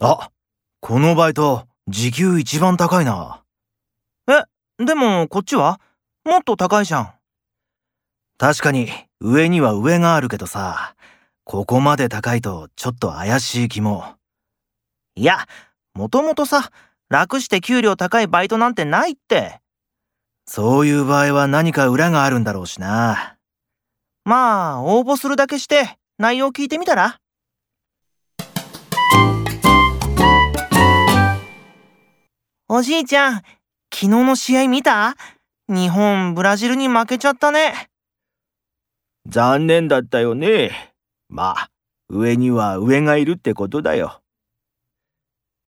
あ、このバイト、時給一番高いな。え、でもこっちは？もっと高いじゃん。確かに、上には上があるけどさ、ここまで高いとちょっと怪しい気も。いや、もともとさ、楽して給料高いバイトなんてないって。そういう場合は何か裏があるんだろうしな。まあ、応募するだけして、内容聞いてみたら？おじいちゃん、昨日の試合見た？日本、ブラジルに負けちゃったね。残念だったよね。まあ、上には上がいるってことだよ。